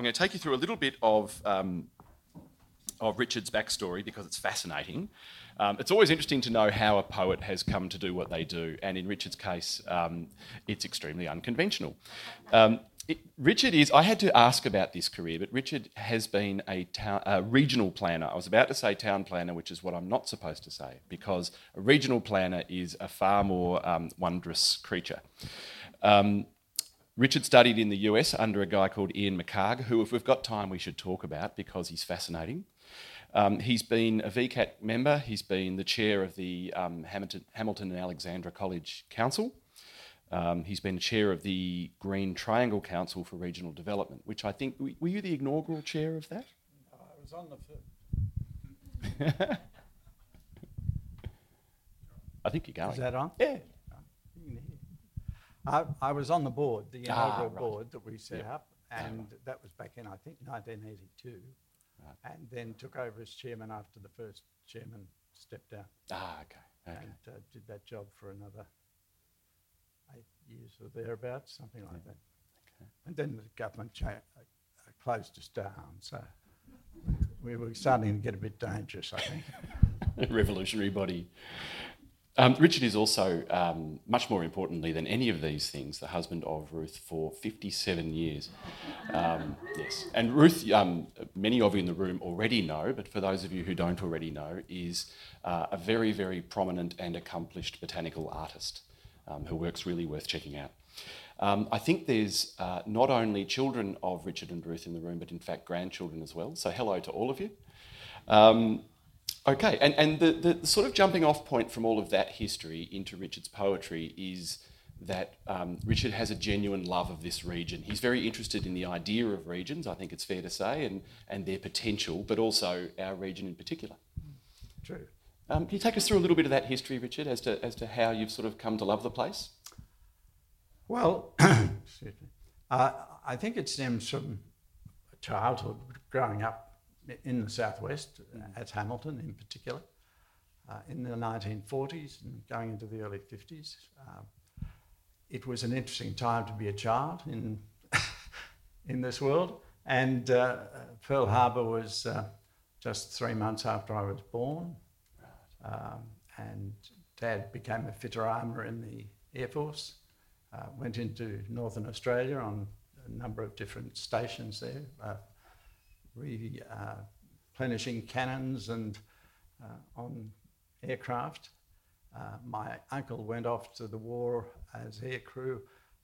I'm going to take you through a little bit of, um, of Richard's backstory because it's fascinating. Um, it's always interesting to know how a poet has come to do what they do, and in Richard's case, um, it's extremely unconventional. Um, it, Richard is, I had to ask about this career, but Richard has been a, town, a, regional planner. I was about to say town planner, which is what I'm not supposed to say, because a regional planner is a far more um, wondrous creature. Um, Richard studied in the US under a guy called Ian McHarg, who, if we've got time, we should talk about because he's fascinating. Um, he's been a VCAT member, he's been the chair of the um, Hamilton, Hamilton, and Alexandra College Council. Um, he's been chair of the Green Triangle Council for Regional Development, which I think, were you the inaugural chair of that? I was on the. Foot. I think you're going. Is that on? Yeah. I, I was on the board, the Ah, inaugural right. board that we set Yep. up, and that was back in, I think, 1982. Right. And then took over as chairman after the first chairman stepped down Ah, okay. okay. and uh, did that job for another eight years or thereabouts, something like that. Okay. And then the government cha- uh, closed us down, so we were starting to get a bit dangerous, I think. revolutionary body. Um, Richard is also, um, much more importantly than any of these things, the husband of Ruth for 57 years. Um, yes. And Ruth, um, many of you in the room already know, but for those of you who don't already know, is uh, a very, very prominent and accomplished botanical artist um, who works really worth checking out. Um, I think there's uh, not only children of Richard and Ruth in the room, but in fact grandchildren as well. So hello to all of you. Um, okay, and, and the, the, the sort of jumping off point from all of that history into Richard's poetry is that um, Richard has a genuine love of this region. He's very interested in the idea of regions, I think it's fair to say, and, and their potential, but also our region in particular. True. Um, can you take us through a little bit of that history, Richard, as to, as to how you've sort of come to love the place? Well. Uh, I think it stems from childhood, growing up in the southwest, uh, at Hamilton in particular, uh, in the 1940s and going into the early 50s. Uh, it was an interesting time to be a child in in this world, and uh, Pearl Harbor was uh, just three months after I was born, um, and Dad became a fitter armour in the Air Force uh, went into Northern Australia on a number of different stations there, uh, replenishing cannons and uh, on aircraft. Uh, my uncle went off to the war as aircrew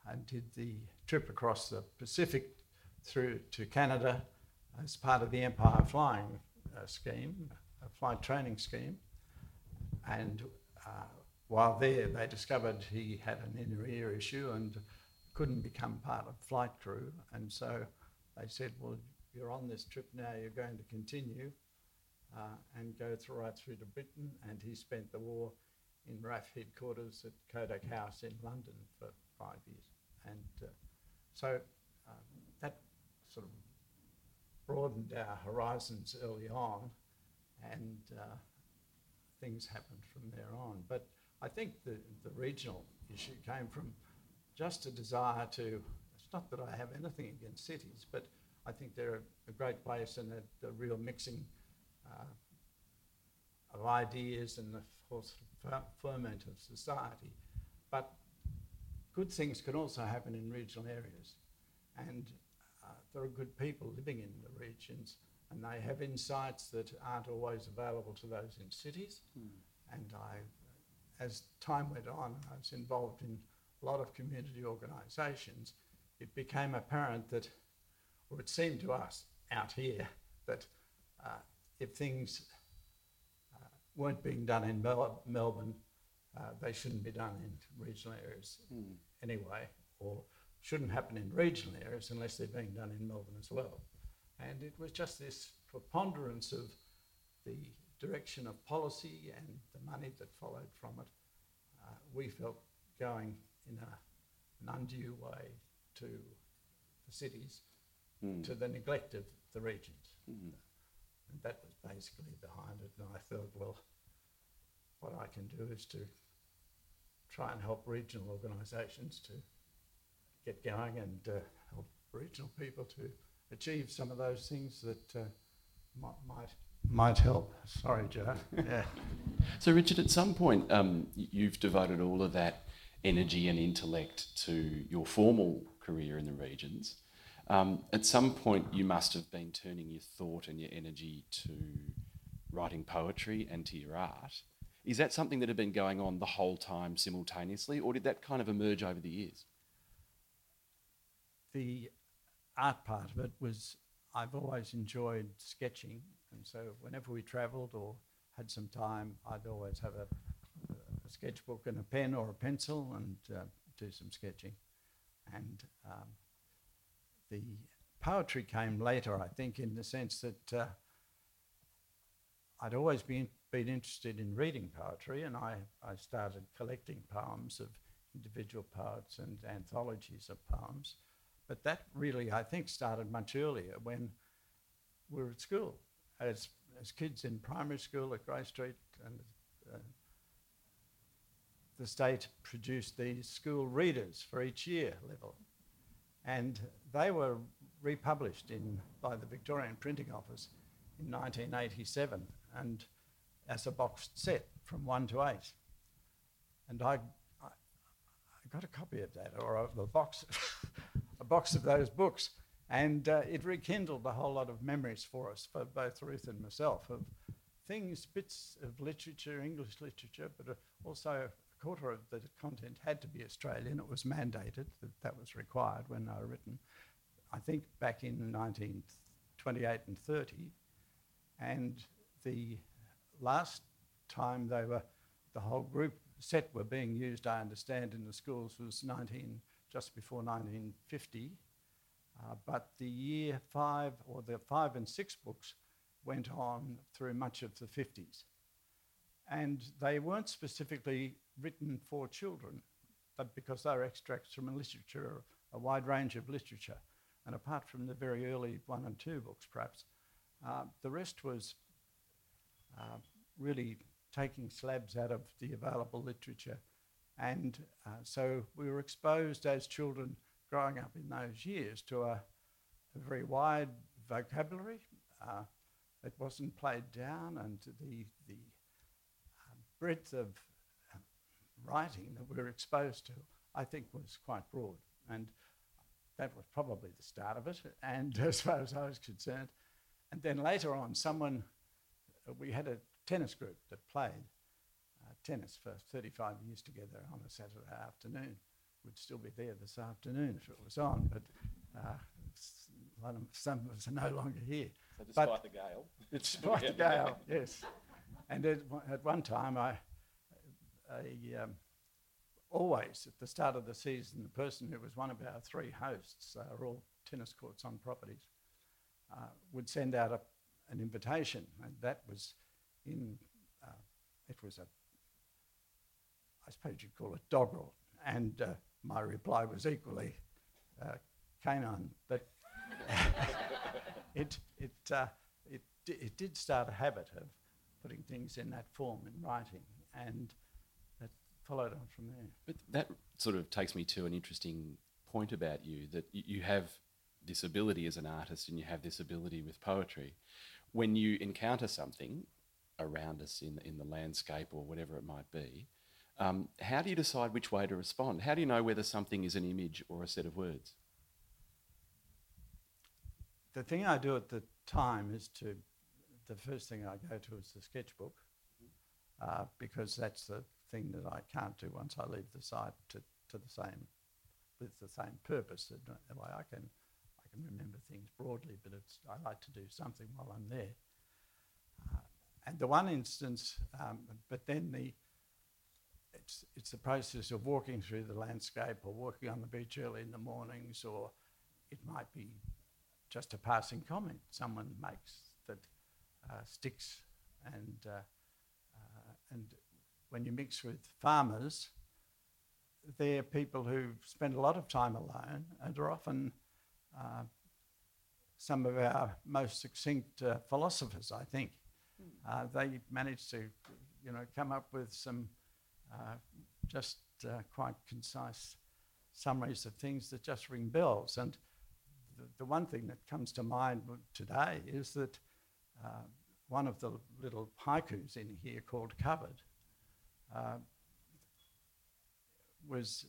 and did the trip across the Pacific through to Canada as part of the Empire Flying uh, Scheme, a flight training scheme. And while there, they discovered he had an inner ear issue and couldn't become part of flight crew. And so they said, Well, you're on this trip now, you're going to continue uh, and go through, right through to Britain. And he spent the war in RAF headquarters at Kodak House in London for five years. And uh, so um, that sort of broadened our horizons early on. And uh, things happened from there on. But I think the, the regional issue came from just a desire to, it's not that I have anything against cities, but I think they're a, great place and a, a real mixing uh, of ideas and the whole sort of fer- ferment of society. But good things can also happen in regional areas. And uh, there are good people living in the regions and they have insights that aren't always available to those in cities. And I, as time went on, I was involved in a lot of community organisations. It became apparent that, or it seemed to us out here, that uh, if things uh, weren't being done in Mel- Melbourne, uh, they shouldn't be done in regional areas anyway, or shouldn't happen in regional areas unless they're being done in Melbourne as well. And it was just this preponderance of the direction of policy and the money that followed from it. Uh, we felt going in a, an undue way to the cities, to the neglect of the regions. And that was basically behind it. And I thought, well, what I can do is to try and help regional organisations to get going and uh, help regional people to achieve some of those things that uh, might, might might help. Sorry, Joe. yeah. So, Richard, at some point, um, you've devoted all of that energy and intellect to your formal career in the regions. Um, at some point, you must have been turning your thought and your energy to writing poetry and to your art. Is that something that had been going on the whole time simultaneously, or did that kind of emerge over the years? The art part of it was I've always enjoyed sketching, and so whenever we travelled or had some time, I'd always have a, a sketchbook and a pen or a pencil and uh, do some sketching. And um, the poetry came later, I think, in the sense that uh, I'd always been, been interested in reading poetry, and I, I started collecting poems of individual poets and anthologies of poems. But that really, I think, started much earlier when we were at school. As, as kids in primary school at Grey Street, and uh, the state produced these school readers for each year level. And they were republished in, by the Victorian Printing Office in 1987 and as a boxed set from one to eight. And I, I, I got a copy of that, or a, a box, a box of those books. And uh, it rekindled a whole lot of memories for us, for both Ruth and myself, of things, bits of literature, English literature, but also a quarter of the content had to be Australian. It was mandated that that was required when they were written. I think back in 1928 and 30. And the last time they were, the whole group set were being used, I understand, in the schools was 19, just before 1950. Uh, but the year five or the five and six books went on through much of the 50s. And they weren't specifically written for children, but because they were extracts from a literature, a wide range of literature. And apart from the very early one and two books, perhaps, uh, the rest was uh, really taking slabs out of the available literature. And uh, so we were exposed as children growing up in those years to a, a very wide vocabulary. Uh, it wasn't played down, and the, the uh, breadth of uh, writing that we were exposed to, I think, was quite broad. And that was probably the start of it, and as far as I was concerned. And then later on, someone, uh, we had a tennis group that played uh, tennis for 35 years together on a Saturday afternoon We'd still be there this afternoon if it was on, but uh, some of us are no longer here. So despite but the gale. it's Despite the gale, yes. And at, at one time, I, I um, always at the start of the season, the person who was one of our three hosts, uh, are all tennis courts on properties, uh, would send out a, an invitation, and that was in. Uh, it was a, I suppose you'd call it doggerel, and uh, my reply was equally uh, canine, but it, it, uh, it, it did start a habit of putting things in that form in writing, and followed on from there. But that sort of takes me to an interesting point about you that you have this ability as an artist and you have this ability with poetry. When you encounter something around us in, in the landscape or whatever it might be, um, how do you decide which way to respond? How do you know whether something is an image or a set of words? The thing I do at the time is to, the first thing I go to is the sketchbook, uh, because that's the thing that I can't do once I leave the site to, to the same, with the same purpose. That way I can, I can remember things broadly, but it's, I like to do something while I'm there. Uh, and the one instance, um, but then the, it's, it's the process of walking through the landscape or walking on the beach early in the mornings, or it might be just a passing comment someone makes that uh, sticks. And, uh, uh, and when you mix with farmers, they're people who spend a lot of time alone and are often uh, some of our most succinct uh, philosophers, I think. Mm. they manage to, you know, come up with some uh, just uh, quite concise summaries of things that just ring bells. And the, the one thing that comes to mind today is that uh, one of the little haikus in here called Covered uh, was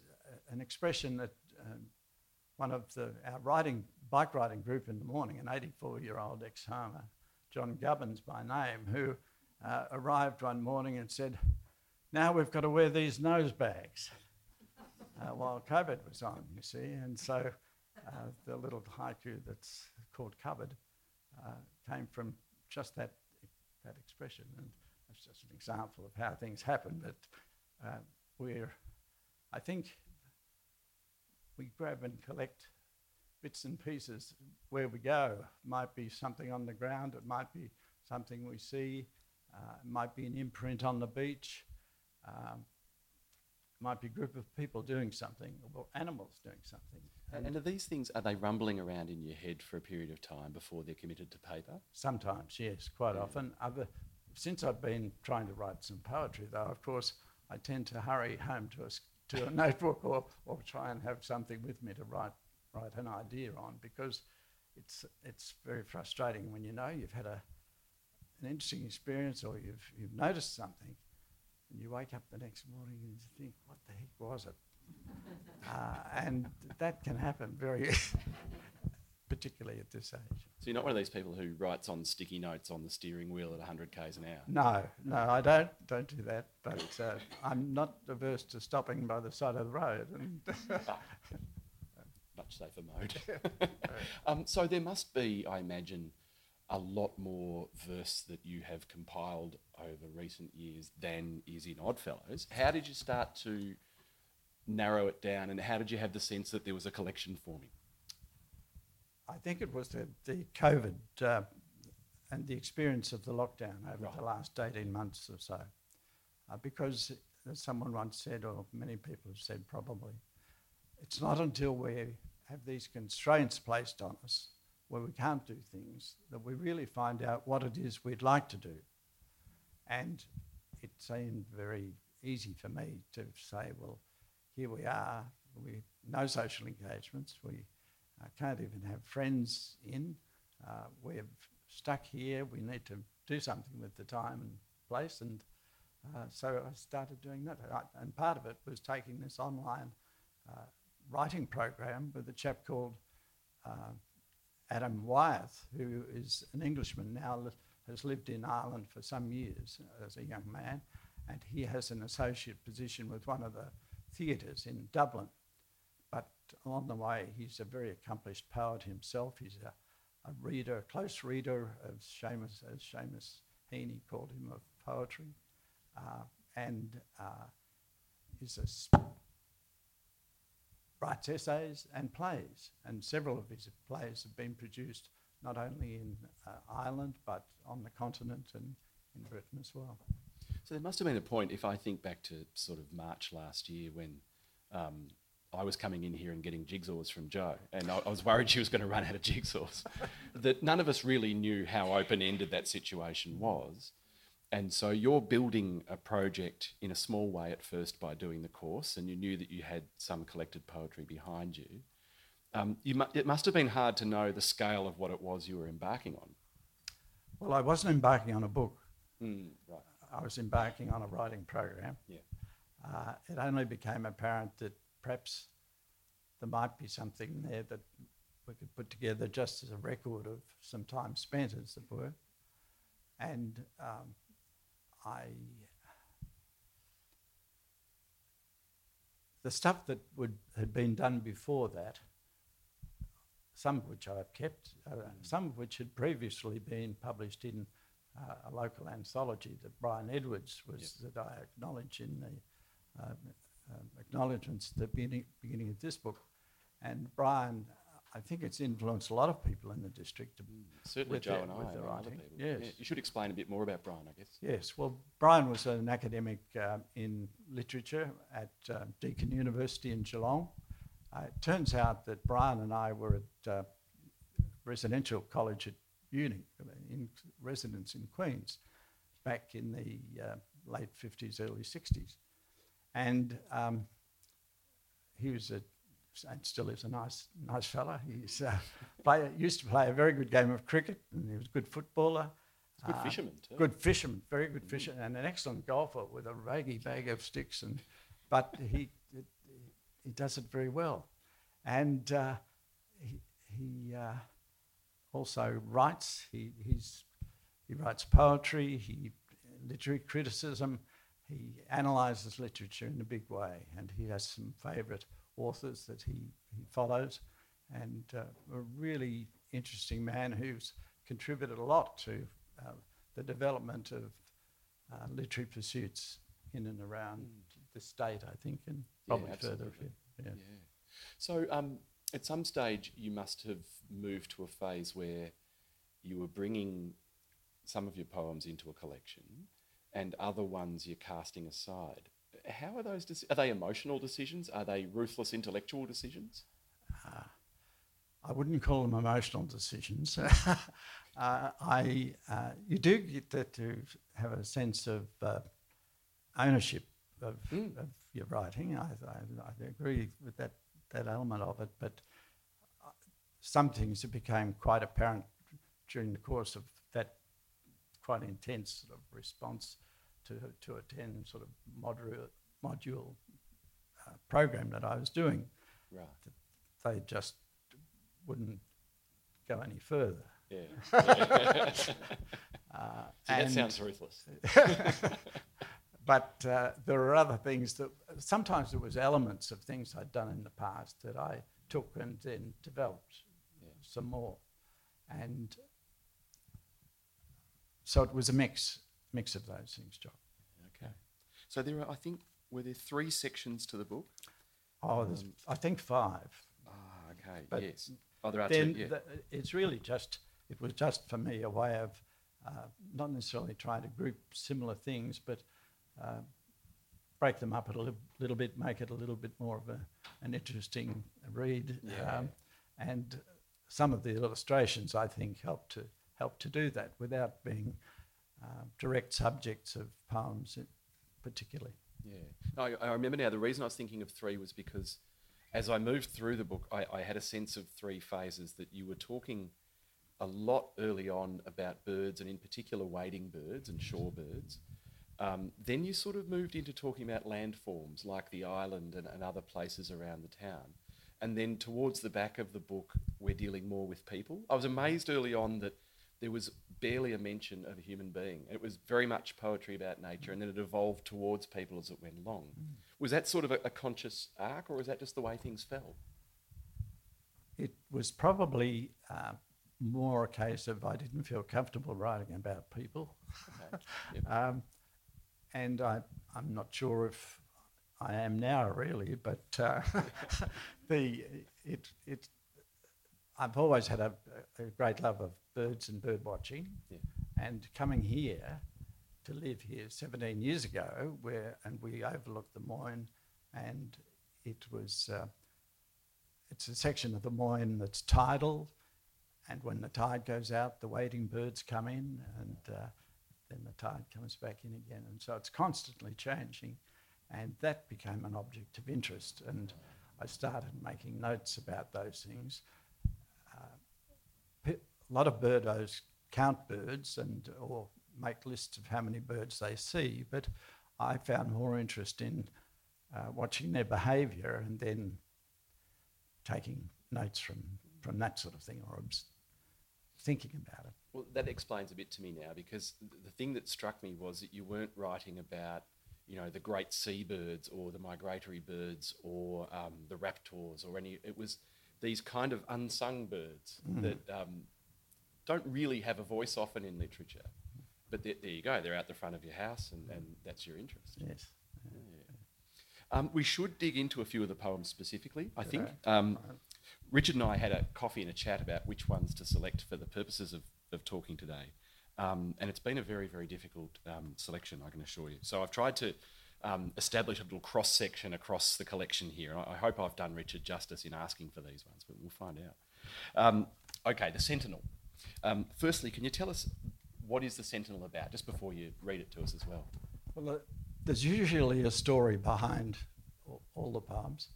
an expression that um, one of the, our riding, bike riding group in the morning, an 84 year old ex homer, John Gubbins by name, who uh, arrived one morning and said, Now we've got to wear these nose bags. Uh, while COVID was on, you see, and so uh, the little haiku that's called "Covered" uh, came from just that that expression, and that's just an example of how things happen. But uh, we're, I think, we grab and collect bits and pieces where we go. Might be something on the ground, it might be something we see, uh, it might be an imprint on the beach, um, might be a group of people doing something or animals doing something. And, and are these things, are they rumbling around in your head for a period of time before they're committed to paper? Sometimes, yes, quite Yeah. often. Other, since I've been trying to write some poetry, though, of course, I tend to hurry home to a, to a notebook or, or try and have something with me to write, write an idea on because it's, it's very frustrating when you know you've had a, an interesting experience or you've, you've noticed something and you wake up the next morning and you think, what the heck was it? uh, and that can happen very, particularly at this age. So you're not one of these people who writes on sticky notes on the steering wheel at 100 k's an hour. No, no, I don't don't do that. But uh, I'm not averse to stopping by the side of the road. And Much safer mode. um, so there must be, I imagine, a lot more verse that you have compiled over recent years than is in Oddfellows. How did you start to narrow it down, and how did you have the sense that there was a collection forming? I think it was the the COVID uh, and the experience of the lockdown over Right. the last 18 months or so, uh, because as someone once said, or many people have said probably, it's not until we have these constraints placed on us where we can't do things that we really find out what it is we'd like to do. And it seemed very easy for me to say, well, here we are, we no social engagements, we uh, can't even have friends in, uh, we're stuck here, we need to do something with the time and place, and uh, so I started doing that. I- And part of it was taking this online uh, writing program with a chap called uh, Adam Wyeth, who is an Englishman now, has lived in Ireland for some years as a young man, and he has an associate position with one of the theatres in Dublin. Along the way, he's a very accomplished poet himself. He's a, a reader, a close reader of Seamus, as Seamus Heaney called him, of poetry, uh, and uh, is a s- writes essays and plays, and several of his plays have been produced not only in uh, Ireland but on the continent and in Britain as well. So there must have been a point, if I think back to sort of March last year when um, I was coming in here and getting jigsaws from Joe, and I, I was worried she was going to run out of jigsaws, that none of us really knew how open ended that situation was. And so you're building a project in a small way at first by doing the course, and you knew that you had some collected poetry behind you. Um, you mu- it must have been hard to know the scale of what it was you were embarking on. Well, I wasn't embarking on a book. Mm, right. I was embarking on a writing program. Yeah. Uh, it only became apparent that perhaps there might be something there that we could put together just as a record of some time spent, as it were. And um, I, the stuff that would had been done before that, some of which I've kept, uh, some of which had previously been published in uh, a local anthology that Brian Edwards was that I acknowledge in the uh, um, acknowledgements at the beginning, beginning of this book. And Brian, I think it's influenced a lot of people in the district. To, Certainly Joe their- and I and other people. Yes. Yeah, you should explain a bit more about Brian, I guess. Yes, well, Brian was an academic um, in literature at um, Deakin University in Geelong. Uh, it turns out that Brian and I were at uh, residential college at uni, in residence in Queens, back in the uh, late 50s, early 60s. And um, he was a and still is a nice, nice fella. He's uh, play, used to play a very good game of cricket, and he was a good footballer. Good Uh, fisherman too. Good fisherman, very good fisherman, and an excellent golfer with a raggy bag of sticks. And but he it, he does it very well, and uh, he, he uh, also writes. He he's he writes poetry. He literary criticism. He analyses literature in a big way, and he has some favourite authors that he, he follows, and uh, a really interesting man who's contributed a lot to uh, the development of uh, literary pursuits in and around the state, I think, and probably further afield. Yeah. Yeah. So, um, at some stage, you must have moved to a phase where you were bringing some of your poems into a collection, and other ones you're casting aside. How are those? Dec- are they emotional decisions? Are they ruthless intellectual decisions? I wouldn't call them emotional decisions. uh, I, uh, you do get that to have a sense of uh, ownership of, Mm. of your writing. I, I, I agree with that, that element of it, but uh, some things that became quite apparent during the course of that quite intense sort of response to, to a 10 sort of module, module uh, program that I was doing Right. they just wouldn't go any further. Yeah. Uh, See, that sounds ruthless. but uh, there are other things that sometimes there was elements of things I'd done in the past that I took and then developed Yeah. some more, and so it was a mix mix of those things, John. Okay. So there are, I think, were there three sections to the book? Oh, there's, I think five. Ah, okay. But yes. Oh, there are then two. Yeah. the, it's really just it was just for me a way of uh, not necessarily trying to group similar things, but uh, break them up a little, little bit, make it a little bit more of a, an interesting read. Yeah. and some of the illustrations I think help to help to do that without being uh, direct subjects of poems, particularly. Yeah. No, I, I remember now. The reason I was thinking of three was because as I moved through the book, I, I had a sense of three phases that you were talking a lot early on about birds and, in particular, wading birds and shorebirds. Um, then you sort of moved into talking about landforms like the island and, and other places around the town. And then towards the back of the book, we're dealing more with people. I was amazed early on that there was barely a mention of a human being. It was very much poetry about nature, and then it evolved towards people as it went along. Was that sort of a, a conscious arc, or was that just the way things fell? It was probably uh, more a case of I didn't feel comfortable writing about people. Okay. Yep. Um, and I, I'm not sure if I am now really, but uh, the it it I've always had a, a great love of birds and bird watching, Yeah. and coming here to live here 17 years ago, where and we overlooked the Moyne, and it was uh, it's a section of the Moyne that's tidal, and when the tide goes out, the wading birds come in, and uh, then the tide comes back in again, and so it's constantly changing, and that became an object of interest, and I started making notes about those things. Pe- a lot of birdos count birds and or make lists of how many birds they see, but I found more interest in uh, watching their behaviour and then taking notes from, from that sort of thing or thinking about it. Well, that explains a bit to me now because the thing that struck me was that you weren't writing about, you know, the great seabirds or the migratory birds or um, the raptors or any. It was these kind of unsung birds that um, don't really have a voice often in literature. But there, there you go, they're out the front of your house and, and that's your interest. Yes. Um, we should dig into a few of the poems specifically, I think. Um, Richard and I had a coffee and a chat about which ones to select for the purposes of, of talking today. Um, and it's been a very, very difficult um, selection, I can assure you. So I've tried to um, establish a little cross section across the collection here. And I, I hope I've done Richard justice in asking for these ones, but we'll find out. Um, okay, The Sentinel. Um, firstly, can you tell us what is The Sentinel about, just before you read it to us as well? Well, there's usually a story behind all, the poems.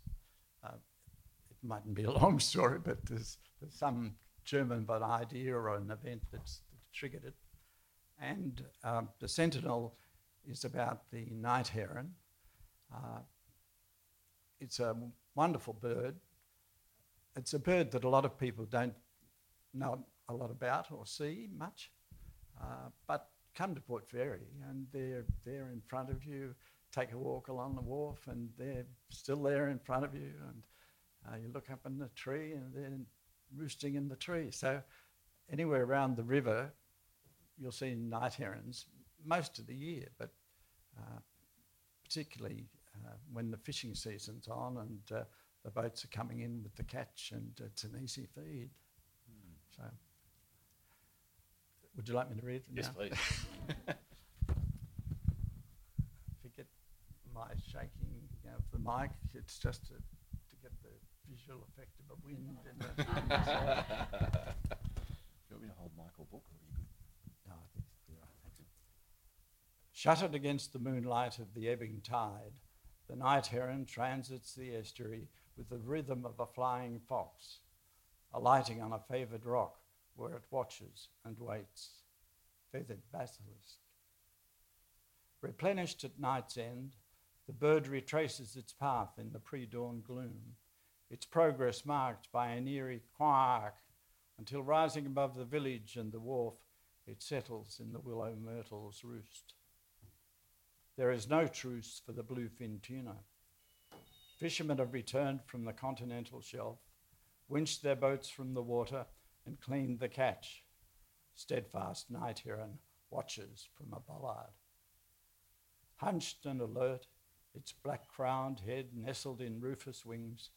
Uh, it mightn't be a long story, but there's, there's some German but idea or an event that's, that triggered it. And um, the Sentinel is about the night heron. Uh, it's a wonderful bird. It's a bird that a lot of people don't know a lot about or see much, uh, but come to Port Fairy and they're there in front of you. Take a walk along the wharf and they're still there in front of you. And uh, you look up in the tree and they're roosting in the tree. So anywhere around the river, you'll see night herons most of the year, but uh, particularly uh, when the fishing season's on and uh, the boats are coming in with the catch and it's an easy feed. Mm. So, would you like me to read? Yes, now? please. Forget my shaking of the mic. It's just to, to get the visual effect of a wind. In the, you want me to hold Michael book, or are you good? No, I think you're right. Thanks. Shuttered against the moonlight of the ebbing tide, the night heron transits the estuary with the rhythm of a flying fox, alighting on a favoured rock where it watches and waits, feathered basilisk. Replenished at night's end, the bird retraces its path in the pre dawn gloom, its progress marked by an eerie quack until rising above the village and the wharf, it settles in the willow myrtle's roost. There is no truce for the bluefin tuna. Fishermen have returned from the continental shelf, winched their boats from the water, and cleaned the catch. Steadfast night heron watches from a bollard. Hunched and alert, its black crowned head nestled in rufous wings,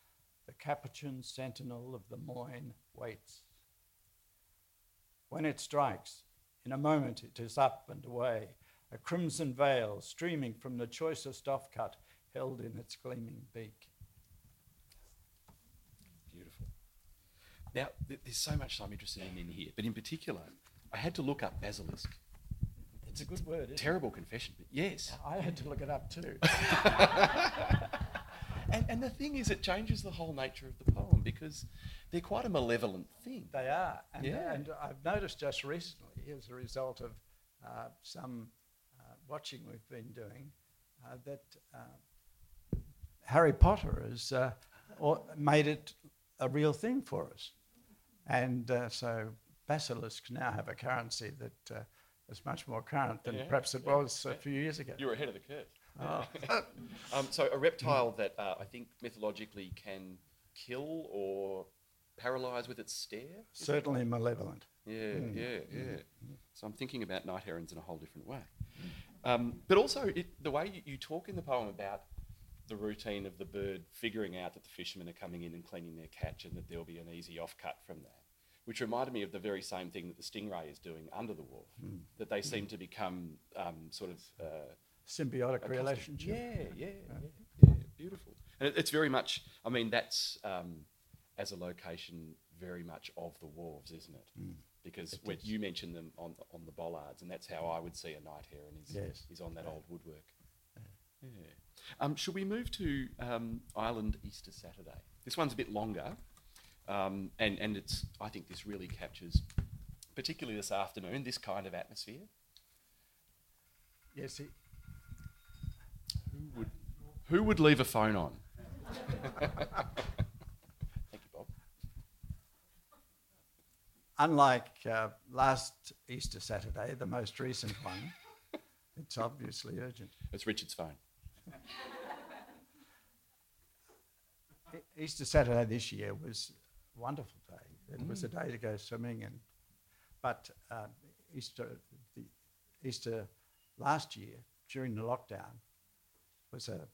the capuchin sentinel of the Moyne waits. When it strikes, in a moment it is up and away, a crimson veil streaming from the choicest offcut held in its gleaming beak. Beautiful. Now, th- there's so much I'm interested in in here, but in particular, I had to look up basilisk. It's a good word. Terrible it? confession, but yes. I had to look it up too. and, and the thing is, it changes the whole nature of the poem because they're quite a malevolent thing. They are. And, yeah. and I've noticed just recently, as a result of uh, some uh, watching we've been doing, uh, that uh, Harry Potter has uh, made it a real thing for us. And uh, so basilisks now have a currency that uh, is much more current than yeah, perhaps it yeah, was a few years ago. You were ahead of the curve. Oh. um, so a reptile that uh, I think mythologically can kill or paralyze with its stare? Certainly malevolent. Yeah, mm. yeah, yeah. Mm. So I'm thinking about night herons in a whole different way. Um, but also, it, the way you, you talk in the poem about the routine of the bird figuring out that the fishermen are coming in and cleaning their catch and that there'll be an easy offcut from that, which reminded me of the very same thing that the stingray is doing under the wharf, mm. that they seem to become um, sort of. Uh, Symbiotic relationship. Yeah, yeah, yeah, yeah, beautiful. And it, it's very much, I mean, that's um, as a location very much of the wharves, isn't it? Mm. Because when you mentioned them on, on the bollards, and that's how I would see a night heron is, yes. is on that yeah. old woodwork. Yeah. yeah. Um, should we move to um, Island Easter Saturday? This one's a bit longer, um, and, and it's, I think this really captures, particularly this afternoon, this kind of atmosphere. Yes. He... Who would, who would leave a phone on? Thank you, Bob. Unlike uh, last Easter Saturday, the most recent one, it's obviously urgent. It's Richard's phone. Easter Saturday this year was a wonderful day. It mm. was a day to go swimming, and but uh, Easter, the Easter last year during the lockdown was a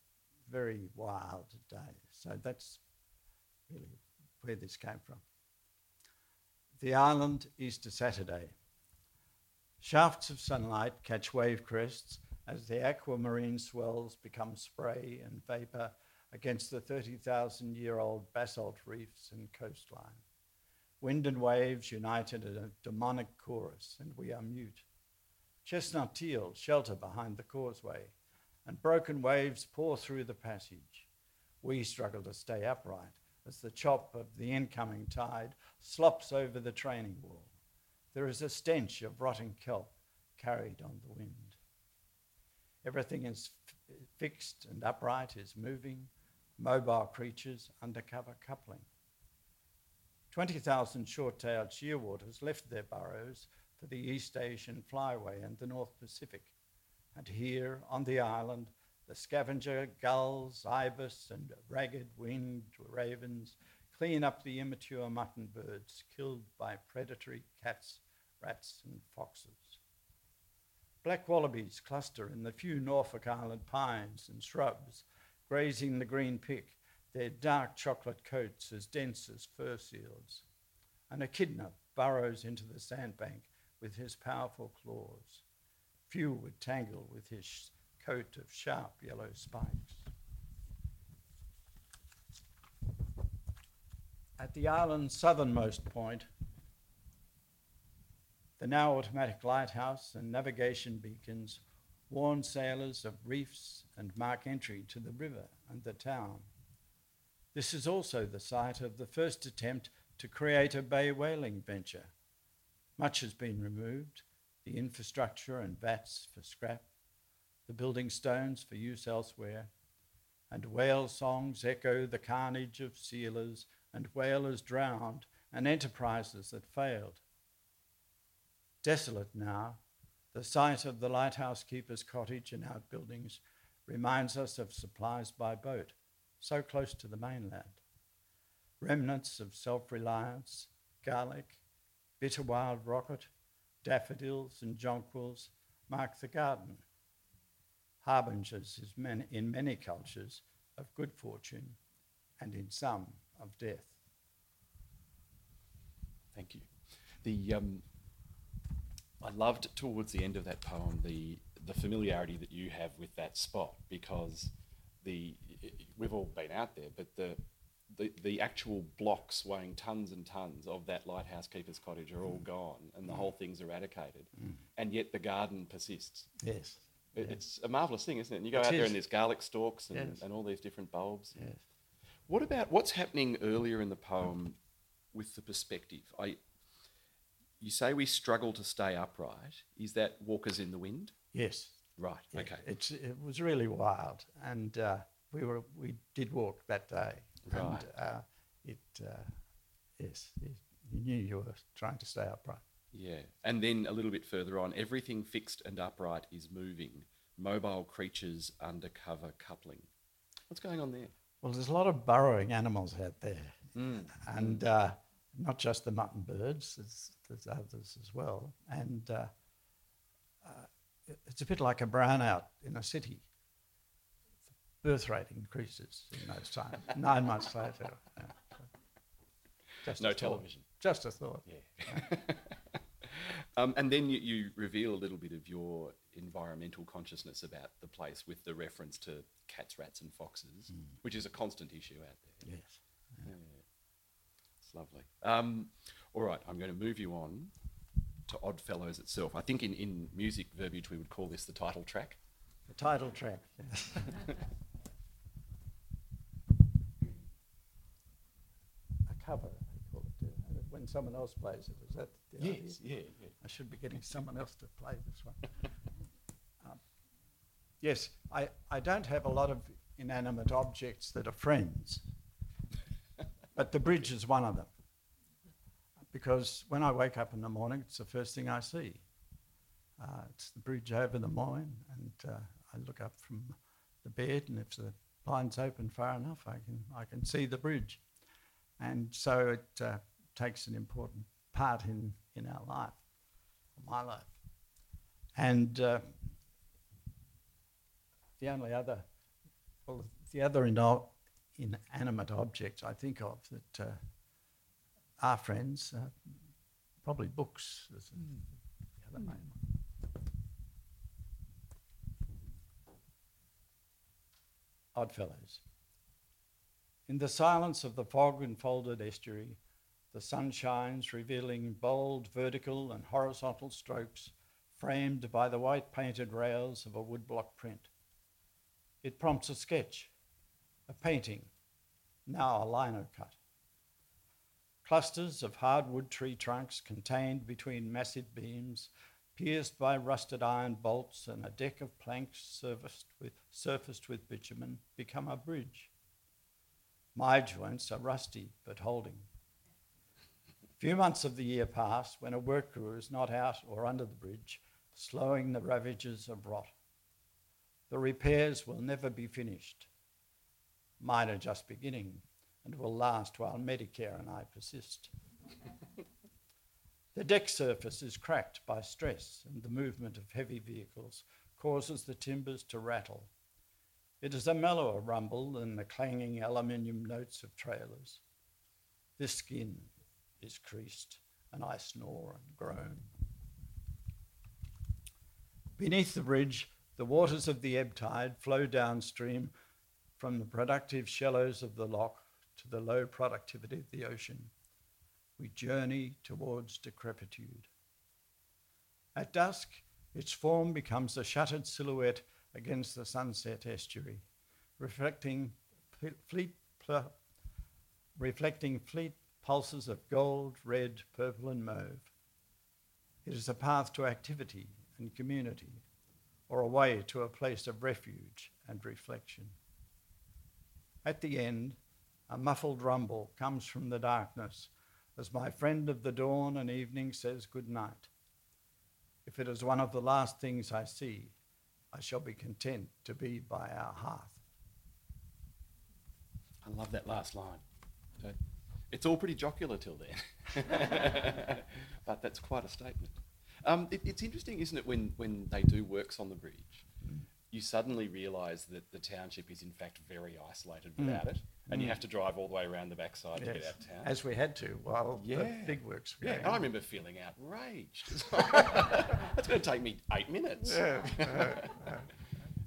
very wild day. So that's really where this came from. The island Easter Saturday. Shafts of sunlight catch wave crests as the aquamarine swells become spray and vapour against the 30,000 year old basalt reefs and coastline. Wind and waves united in a demonic chorus, and we are mute. Chestnut teal shelter behind the causeway, and broken waves pour through the passage. We struggle to stay upright as the chop of the incoming tide slops over the training wall. There is a stench of rotting kelp carried on the wind. Everything is f- fixed and upright, is moving, mobile creatures, undercover coupling. 20,000 short tailed shearwaters left their burrows for the East Asian flyway and the North Pacific. And here on the island, the scavenger gulls, ibis, and ragged winged ravens clean up the immature mutton birds killed by predatory cats, rats, and foxes. Black wallabies cluster in the few Norfolk Island pines and shrubs, grazing the green pick, their dark chocolate coats as dense as fur seals. An echidna burrows into the sandbank with his powerful claws. Few would tangle with his coat of sharp yellow spikes. At the island's southernmost point, the now automatic lighthouse and navigation beacons warn sailors of reefs and mark entry to the river and the town. This is also the site of the first attempt to create a bay whaling venture. Much has been removed the infrastructure and vats for scrap, the building stones for use elsewhere, and whale songs echo the carnage of sealers and whalers drowned and enterprises that failed. Desolate now, the site of the lighthouse keeper's cottage and outbuildings reminds us of supplies by boat, so close to the mainland. Remnants of self reliance, garlic, bitter wild rocket, daffodils, and jonquils mark the garden, harbingers in many cultures of good fortune and in some of death. Thank you. The um, I loved towards the end of that poem the the familiarity that you have with that spot because the we've all been out there, but the the, the actual blocks weighing tons and tons of that lighthouse keeper's cottage are all mm. gone and the mm. whole thing's eradicated, mm. and yet the garden persists. Yes. It, yes. It's a marvellous thing, isn't it? And you go it out is. there and there's garlic stalks and, yes. and all these different bulbs. Yes. What about what's happening earlier in the poem with the perspective? I, you say we struggle to stay upright. Is that walkers in the wind? Yes. Right. Yeah. Okay. It's, it was really wild, and uh, we were we did walk that day. Right. And, uh, it uh, yes, you knew you were trying to stay upright. Yeah, and then a little bit further on, everything fixed and upright is moving. Mobile creatures undercover coupling. What's going on there? Well, there's a lot of burrowing animals out there, mm. and uh, not just the mutton birds. There's, there's others as well, and uh, uh, it's a bit like a brownout in a city birth rate increases in those times. Nine months later. Yeah, Just no television. Just a thought. Yeah. um, and then you, you, reveal a little bit of your environmental consciousness about the place with the reference to cats, rats, and foxes, mm. which is a constant issue out there. Yes. Yeah. It's lovely. Um, all right, I'm going to move you on to Oddfellows itself. I think in, in music verbiage we would call this the title track. The title track. Yes. cover, they call it, uh, when someone else plays it. Is that the yes, idea? yeah, yeah. I should be getting someone else to play this one. um, yes, I, I don't have a lot of inanimate objects that are friends, but the bridge is one of them. Because when I wake up in the morning, it's the first thing I see. Uh, it's the bridge over the Moyne, and uh, I look up from the bed, and if the blinds open far enough, I can I can see the bridge. And so it uh, takes an important part in, in our life, my life. And uh, the only other, well, the other inanimate objects I think of that uh, are friends, uh, probably books mm. the other main one. Oddfellows. In the silence of the fog enfolded estuary, the sun shines, revealing bold vertical and horizontal strokes framed by the white painted rails of a woodblock print. It prompts a sketch, a painting, now a lino cut. clusters of hardwood tree trunks contained between massive beams, pierced by rusted iron bolts, and a deck of planks surfaced with, surfaced with bitumen, become a bridge. My joints are rusty but holding. Few months of the year pass when a work crew is not out or under the bridge, slowing the ravages of rot. The repairs will never be finished. Mine are just beginning and will last while Medicare and I persist. the deck surface is cracked by stress, and the movement of heavy vehicles causes the timbers to rattle. It is a mellower rumble than the clanging aluminium notes of trailers. This skin is creased, and I snore and groan. Beneath the bridge, the waters of the ebb tide flow downstream from the productive shallows of the loch to the low productivity of the ocean. We journey towards decrepitude. At dusk, its form becomes a shuttered silhouette against the sunset estuary, reflecting fleet, pl- reflecting fleet pulses of gold, red, purple, and mauve. It is a path to activity and community, or a way to a place of refuge and reflection. At the end, a muffled rumble comes from the darkness as my friend of the dawn and evening says good night. If it is one of the last things I see, I shall be content to be by our hearth. I love that last line. It's all pretty jocular till then, but that's quite a statement. Um, it, it's interesting, isn't it, when, when they do works on the bridge. You suddenly realise that the township is in fact very isolated mm. without mm. it, and mm. you have to drive all the way around the backside yes. to get out of town. As we had to while yeah. the big works were Yeah, I remember feeling outraged. That's going to take me eight minutes. Yeah.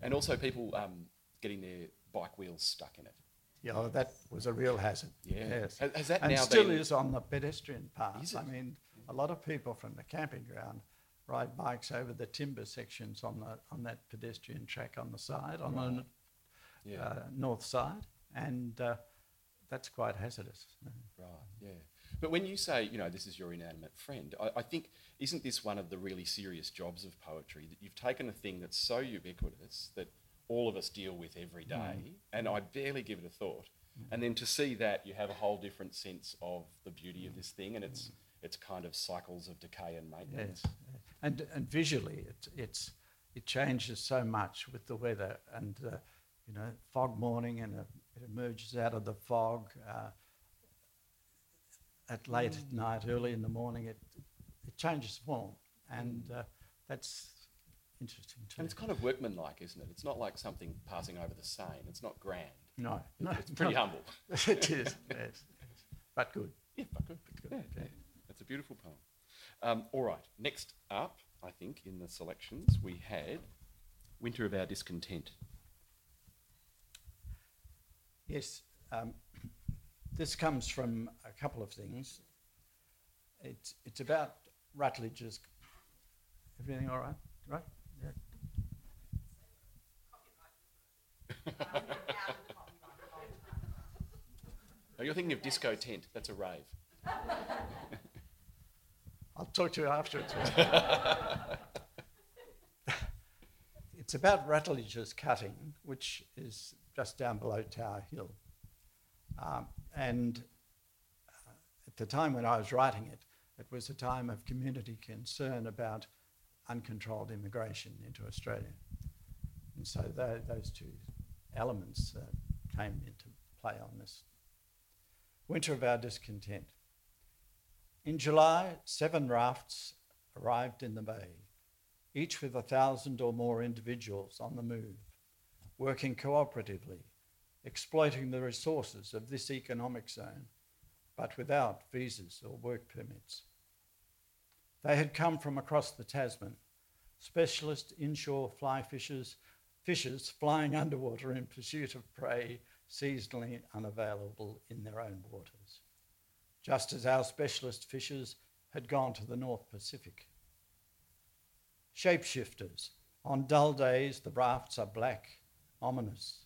and also people um, getting their bike wheels stuck in it. Yeah, that was a real hazard. Yeah. Yes. Has, has that and now still been... is on the pedestrian path. I mean, a lot of people from the camping ground ride bikes over the timber sections on the on that pedestrian track on the side, on right. the yeah. uh, north side, and uh, that's quite hazardous. Right. Yeah. But when you say, you know, this is your inanimate friend, I, I, think isn't this one of the really serious jobs of poetry that you've taken a thing that's so ubiquitous that all of us deal with every day, mm. and I barely give it a thought. Mm. And then to see that, you have a whole different sense of the beauty of this thing, and it's it's kind of cycles of decay and maintenance. Yes. And and visually, it, it's it changes so much with the weather, and uh, you know, fog morning, and uh, it emerges out of the fog. Uh, at late mm. at night, early in the morning, it it changes form, and uh, that's interesting too. And it's kind of workmanlike, isn't it? It's not like something passing over the Seine. It's not grand. No, no, it's pretty humble. it is, yes, but good. Yeah, but good. But good. Yeah, yeah. That's a beautiful poem. Um, all right, next up, I think in the selections we had "Winter of Our Discontent." Yes, um, this comes from a couple of things. It's it's about Rutledge's. Everything all right? Right? oh, you're thinking of disco tent. That's a rave. I'll talk to you afterwards. it's about Rutledge's cutting, which is just down below Tower Hill. Um, and uh, at the time when I was writing it, it was a time of community concern about uncontrolled immigration into Australia. And so those two elements uh, came into play on this. Winter of our discontent. In July, seven rafts arrived in the bay, each with a thousand or more individuals on the move, working cooperatively, exploiting the resources of this economic zone, but without visas or work permits. They had come from across the Tasman, specialist inshore fly fishers fishers flying underwater in pursuit of prey seasonally unavailable in their own waters, just as our specialist fishers had gone to the North Pacific. Shapeshifters, on dull days the rafts are black, ominous.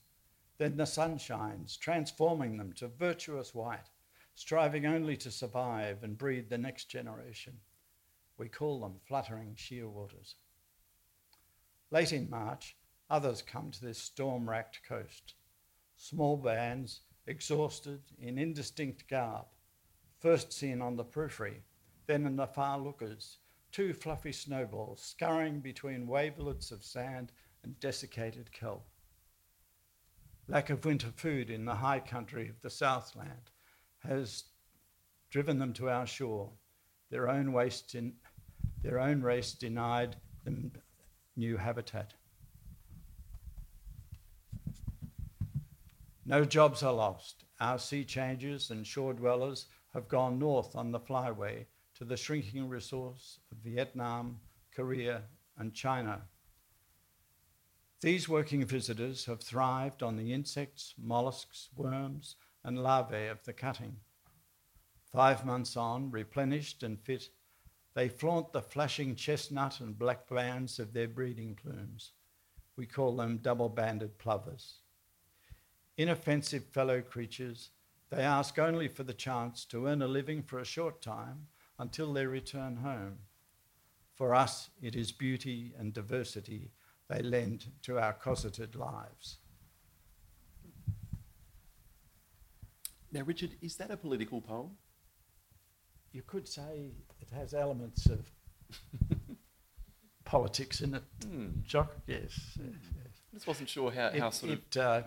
Then the sun shines, transforming them to virtuous white, striving only to survive and breed the next generation. We call them fluttering shearwaters. Late in March, others come to this storm racked coast. Small bands, exhausted, in indistinct garb, first seen on the periphery, then in the far lookers, two fluffy snowballs scurrying between wavelets of sand and desiccated kelp. Lack of winter food in the high country of the Southland has driven them to our shore, their own, waste in, their own race denied them new habitat. No jobs are lost. Our sea changers and shore dwellers have gone north on the flyway to the shrinking resource of Vietnam, Korea, and China. These working visitors have thrived on the insects, mollusks, worms, and larvae of the cutting. Five months on, replenished and fit, they flaunt the flashing chestnut and black bands of their breeding plumes. We call them double banded plovers. Inoffensive fellow creatures, they ask only for the chance to earn a living for a short time until they return home. For us, it is beauty and diversity they lend to our cosseted lives. Now, Richard, is that a political poem? You could say it has elements of politics in it, Hmm. Jock. Yes. yes, yes. I just wasn't sure how, how It- sort of. uh,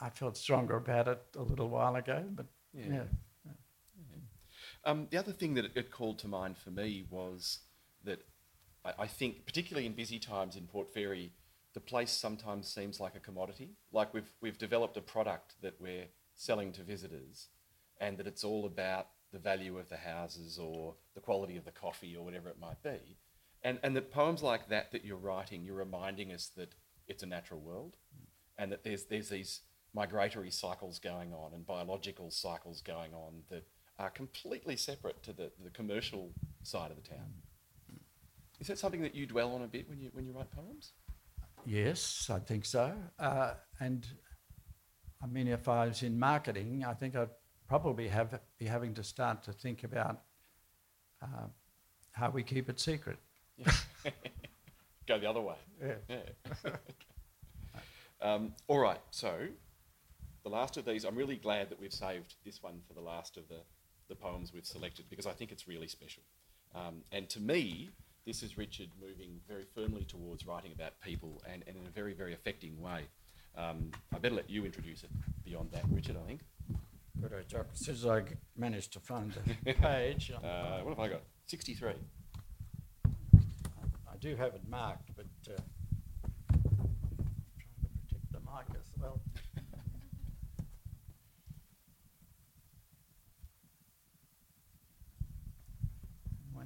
I felt stronger about it a little while ago, but Yeah. yeah. Um, the other thing that it, it called to mind for me was that I, I think, particularly in busy times in Port Fairy, the place sometimes seems like a commodity. Like we've, we've developed a product that we're selling to visitors, and that it's all about the value of the houses or the quality of the coffee or whatever it might be. And, and that poems like that that you're writing, you're reminding us that it's a natural world and that there's, there's these migratory cycles going on and biological cycles going on that are completely separate to the, the commercial side of the town. Is that something that you dwell on a bit when you, when you write poems? Yes, I think so. Uh, and I mean, if I was in marketing, I think I'd probably have be having to start to think about uh, how we keep it secret. Yeah. Go the other way. Yeah. Yeah. um, all right, so the last of these, I'm really glad that we've saved this one for the last of the, the poems we've selected because I think it's really special. Um, and to me, this is Richard moving very firmly towards writing about people and, and in a very, very affecting way. Um, I better let you introduce it beyond that, Richard, I think. Good, uh, Jock. As soon as I managed to find the page, Uh, what have I got? 63. I do have it marked, but uh, trying to protect the mic as well.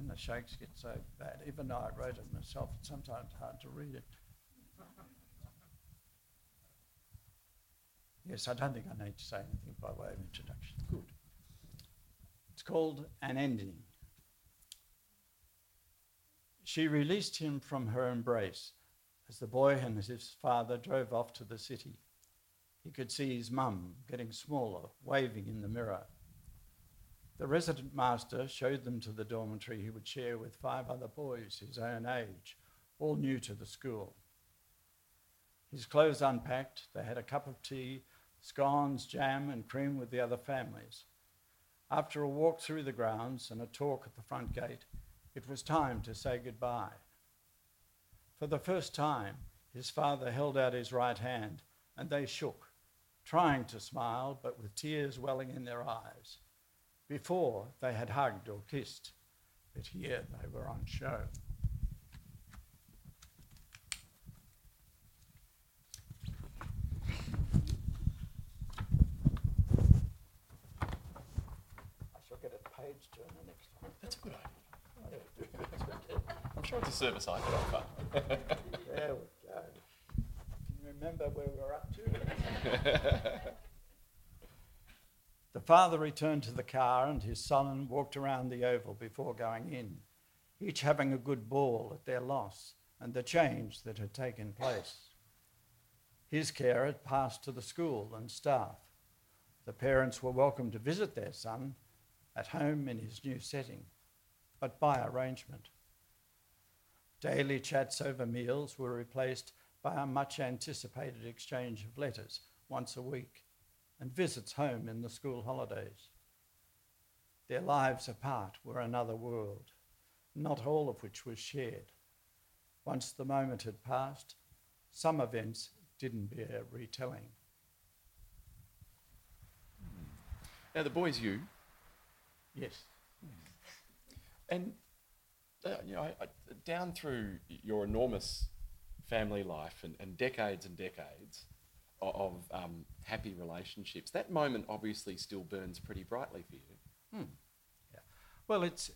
when the shakes get so bad, even though I wrote it myself, it's sometimes hard to read it. Yes, I don't think I need to say anything by way of introduction. Good. It's called An Ending. She released him from her embrace as the boy and his father drove off to the city. He could see his mum getting smaller, waving in the mirror. The resident master showed them to the dormitory he would share with five other boys his own age, all new to the school. His clothes unpacked, they had a cup of tea, scones, jam, and cream with the other families. After a walk through the grounds and a talk at the front gate, it was time to say goodbye. For the first time, his father held out his right hand, and they shook, trying to smile, but with tears welling in their eyes. Before, they had hugged or kissed, but here they were on show. I shall get a page turner next time. That's a good idea. I'm sure it's a service I could offer. There we go. Can you remember where we're up to? the father returned to the car and his son walked around the oval before going in, each having a good ball at their loss and the change that had taken place. His care had passed to the school and staff. The parents were welcome to visit their son at home in his new setting, but by arrangement. Daily chats over meals were replaced by a much anticipated exchange of letters once a week and visits home in the school holidays. Their lives apart were another world, not all of which was shared. Once the moment had passed, some events didn't bear retelling. Now, the boy's you, Yes. and uh, you know, I, I, down through your enormous family life and, and decades and decades of, um, happy relationships, that moment obviously still burns pretty brightly for you. Yeah. Well, it's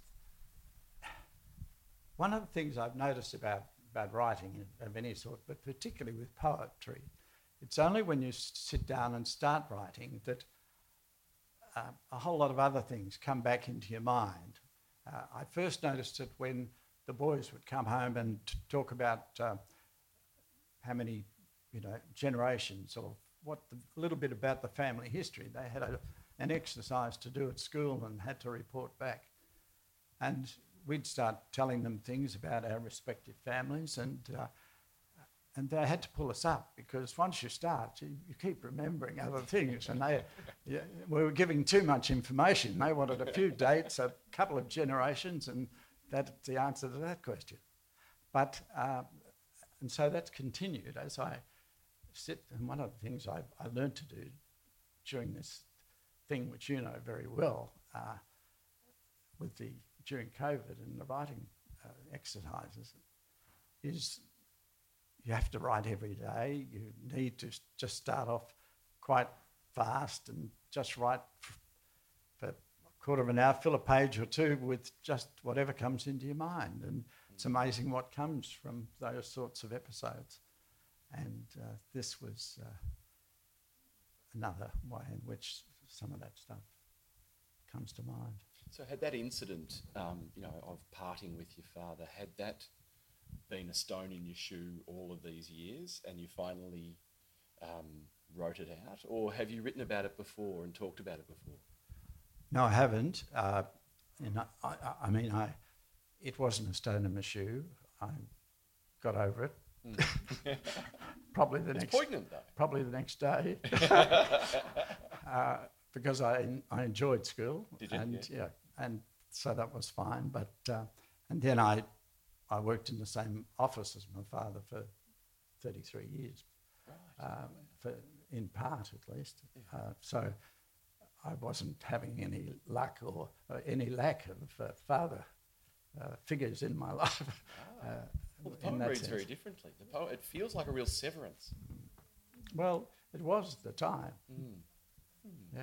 one of the things I've noticed about, about writing of any sort, but particularly with poetry, it's only when you sit down and start writing that uh, a whole lot of other things come back into your mind. Uh, I first noticed it when the boys would come home and t- talk about uh, how many, you know, generations or what the, a little bit about the family history. They had a, an exercise to do at school and had to report back. And we'd start telling them things about our respective families, and uh, and they had to pull us up because once you start, you, you keep remembering other things. And they, yeah, we were giving too much information. They wanted a few dates, a couple of generations, and that's the answer to that question. But uh, and so that's continued as I sit. And one of the things I, I learned to do during this thing, which you know very well, uh, with the during COVID and the writing uh, exercises, is you have to write every day. You need to just start off quite fast and just write for a quarter of an hour, fill a page or two with just whatever comes into your mind. And it's amazing what comes from those sorts of episodes. And uh, this was uh, another way in which some of that stuff comes to mind. So, had that incident, um, you know, of parting with your father, had that been a stone in your shoe all of these years, and you finally um, wrote it out, or have you written about it before and talked about it before? No, I haven't. Uh, and I, I, I mean, I, it wasn't a stone in my shoe. I got over it. probably the It's next, poignant, though. probably the next day, uh, because I, I enjoyed school. You? And Yeah. yeah. and so that was fine. But uh, and then I, I worked in the same office as my father for 33 years, Right. um, for in part at least. Uh, so I wasn't having any luck or, or any lack of uh, father uh, figures in my life. Ah. Well, the poem reads sense. very differently. The poem, it feels like a real severance. Well, it was the time. Mm. Yeah.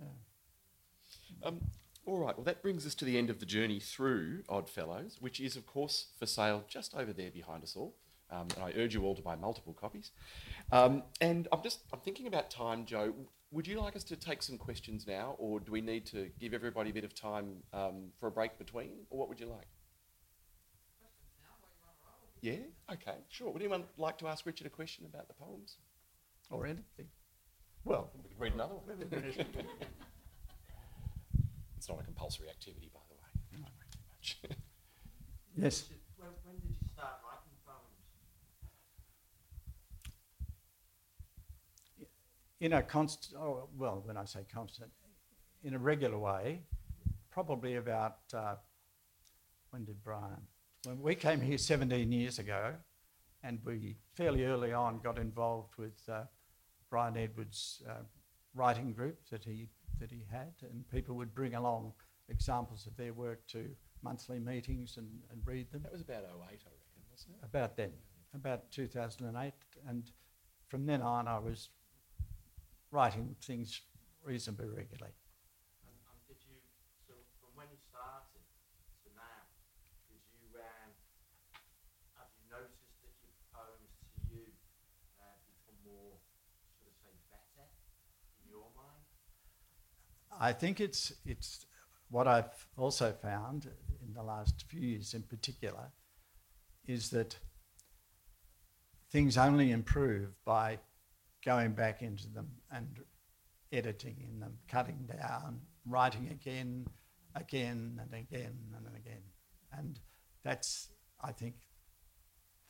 yeah. Um, all right, well, that brings us to the end of the journey through Odd Fellows, which is, of course, for sale just over there behind us all. Um, and I urge you all to buy multiple copies. Um, and I'm just I'm thinking about time, Joe. Would you like us to take some questions now, or do we need to give everybody a bit of time um, for a break between, or what would you like? Yeah. Okay. Sure. Would anyone like to ask Richard a question about the poems? Or anything. Well, We can read another one. it's not a compulsory activity, by the way. Don't much. yes. When, when did you start writing poems? in a constant, oh, well, when I say constant, in a regular way, probably about, uh, when did Brian? When we came here 17 years ago, and we fairly early on got involved with uh, Brian Edwards' uh, writing group that he, that he had, and people would bring along examples of their work to monthly meetings and, and read them That was about 08, I reckon, wasn't it? about then, about 2008. And from then on, I was writing things reasonably regularly. And, and did you, so from when you started to now, did you, um, have you noticed that your poems to you uh, become more, should I say, better in your mind? I think it's it's what I've also found in the last few years, in particular, is that things only improve by going back into them and editing in them, cutting down, writing again, again and again and again. And that's, I think,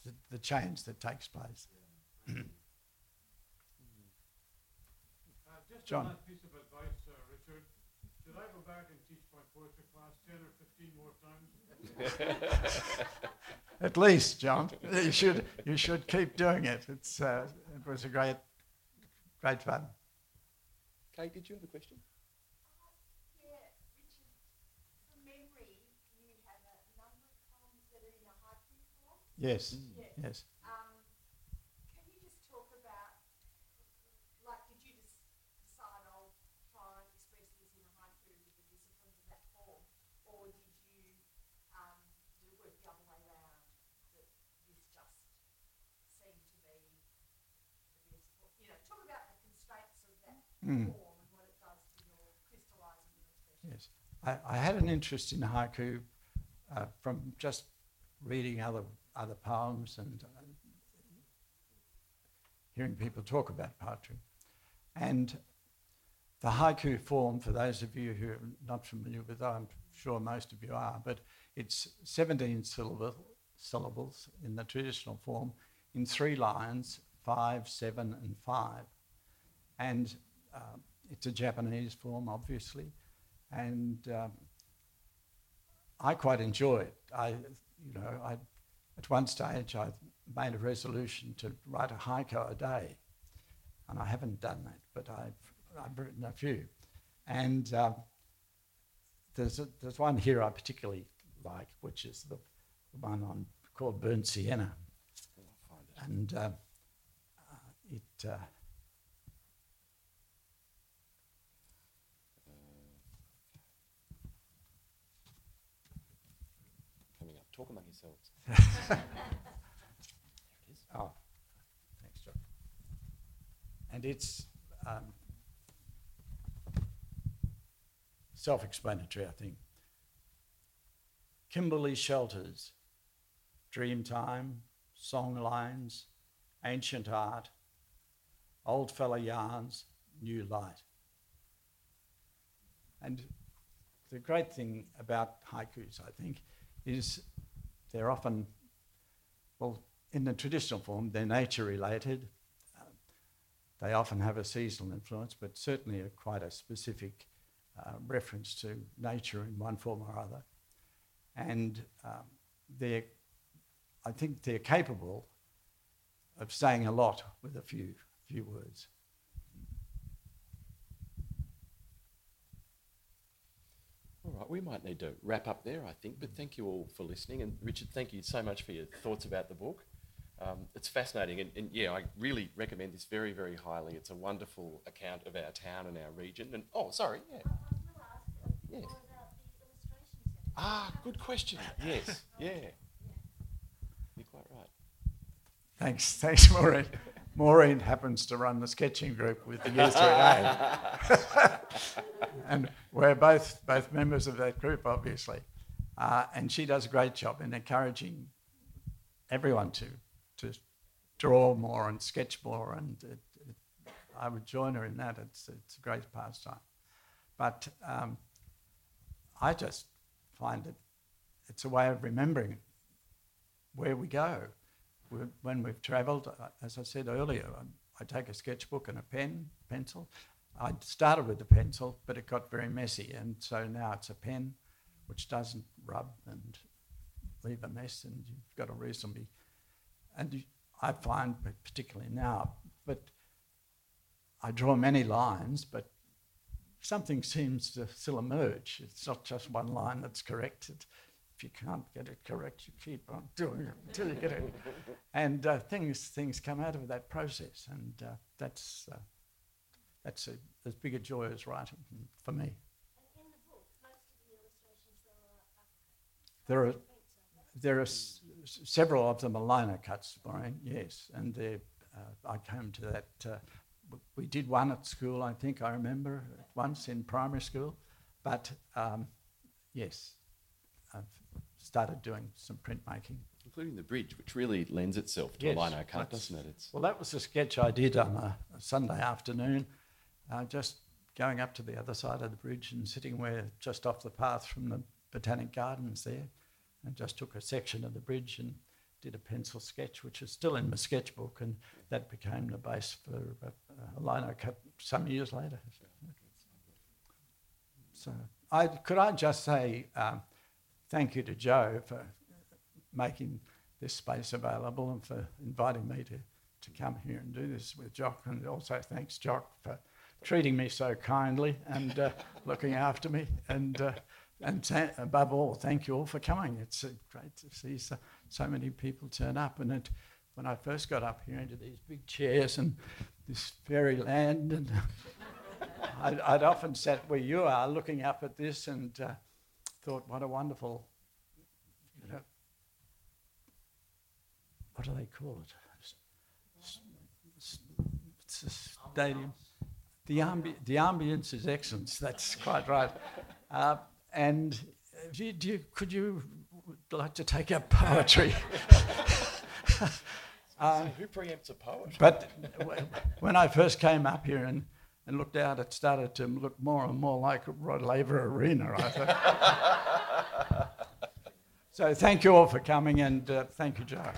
the, the change that takes place. Just John. a last piece of advice, uh, Richard. Should I go back and teach my poetry class ten or fifteen more times? At least, John, you should you should keep doing it. It's uh, it was a great great fun. Kate, did you have a question? Yes. Richard, from memory, you have a number of poems that are in a haiku form. Yes, Yeah. yes. Um, can you just talk about, like, did you just decide I'll try and express this in a haiku with the disciplines of that form, or did you um, did it work the other way around? That this just seemed to be the best. for- You know, talk about the constraints of that Mm. form and what it does to your crystallising your expression. Yes, I, I had an interest in haiku uh, from just reading other other poems and uh, hearing people talk about poetry. And the haiku form, for those of you who are not familiar with, it, I'm sure most of you are, but it's 17 syllable, syllables in the traditional form in three lines, five, seven, and five. And um, it's a Japanese form, obviously, and um, I quite enjoy it. I, you know, I, at one stage I made a resolution to write a haiku a day, and I haven't done that, but I've, I've written a few, and um, there's a, there's one here I particularly like, which is the, the one on called Burnt Sienna, Oh, I'll find it. and uh, uh, it. Uh, Coming up. Talk among yourselves. there it is. Oh, thanks, John. And it's um, self explanatory, I think. Kimberley shelters, Dreamtime, Song Lines, Ancient Art, Old Fella Yarns, New Light. And the great thing about haikus, I think, is they're often well, in the traditional form, they're nature related. Uh, they often have a seasonal influence, but certainly a quite a specific uh, reference to nature in one form or other. And um, they're, I think they're capable of saying a lot with a few, few words. Right, we might need to wrap up there, I think, but thank you all for listening. And Richard, thank you so much for your thoughts about the book. Um, it's fascinating, and, and yeah, I really recommend this very, very highly. It's a wonderful account of our town and our region. And oh, sorry, yeah. I was going to ask Yeah. more about the illustrations. Ah, good question. Yes, yeah. You're quite right. Thanks, thanks, Maureen. Maureen happens to run the sketching group with the U3A. and we're both, both members of that group, obviously. Uh, and she does a great job in encouraging everyone to, to draw more and sketch more. And it, it, I would join her in that. It's, it's a great pastime. But um, I just find it, it's a way of remembering where we go. When we've travelled, uh, as I said earlier, I, I take a sketchbook and a pen, pencil. I started with the pencil, but it got very messy, and so now it's a pen, which doesn't rub and leave a mess, and you've got a reasonably. And I find, particularly now, but I draw many lines, but something seems to still emerge. It's not just one line that's correct. It, if you can't get it correct, you keep on doing it until you get it. And uh, things things come out of that process, and uh, that's uh, that's a, as big a joy as writing for me. And in the book, most of the illustrations There are there are s- several of them are lino cuts, Maureen. Yes, and uh, I came to that. Uh, we did one at school, I think I remember once in primary school, but um, yes, I've started doing some printmaking. Including the bridge, which really lends itself to Yes, a lino cut, doesn't it? It's Well, that was a sketch I did on a, a Sunday afternoon, uh, just going up to the other side of the bridge and sitting where just off the path from the Botanic Gardens there, and just took a section of the bridge and did a pencil sketch, which is still in my sketchbook, and that became the base for a, a lino cut some years later. So, I, could I just say um, thank you to Joe for making this space available and for inviting me to, to come here and do this with Jock, and also thanks Jock for treating me so kindly and uh, looking after me, and uh, and ta- above all, thank you all for coming. It's uh, great to see so, so many people turn up, and it, when I first got up here into these big chairs and this fairy land and I'd, I'd, often sat where you are looking up at this and uh, thought, what a wonderful, you know, what do they call it? It's a stadium. The, ambi- the ambience is excellent. That's quite right. Uh, and do you, do you, could you like to take up poetry? uh, Who preempts a poet? But when I first came up here and and looked out, it started to look more and more like Rod Laver Arena, I thought. so thank you all for coming and uh, thank you, Joe.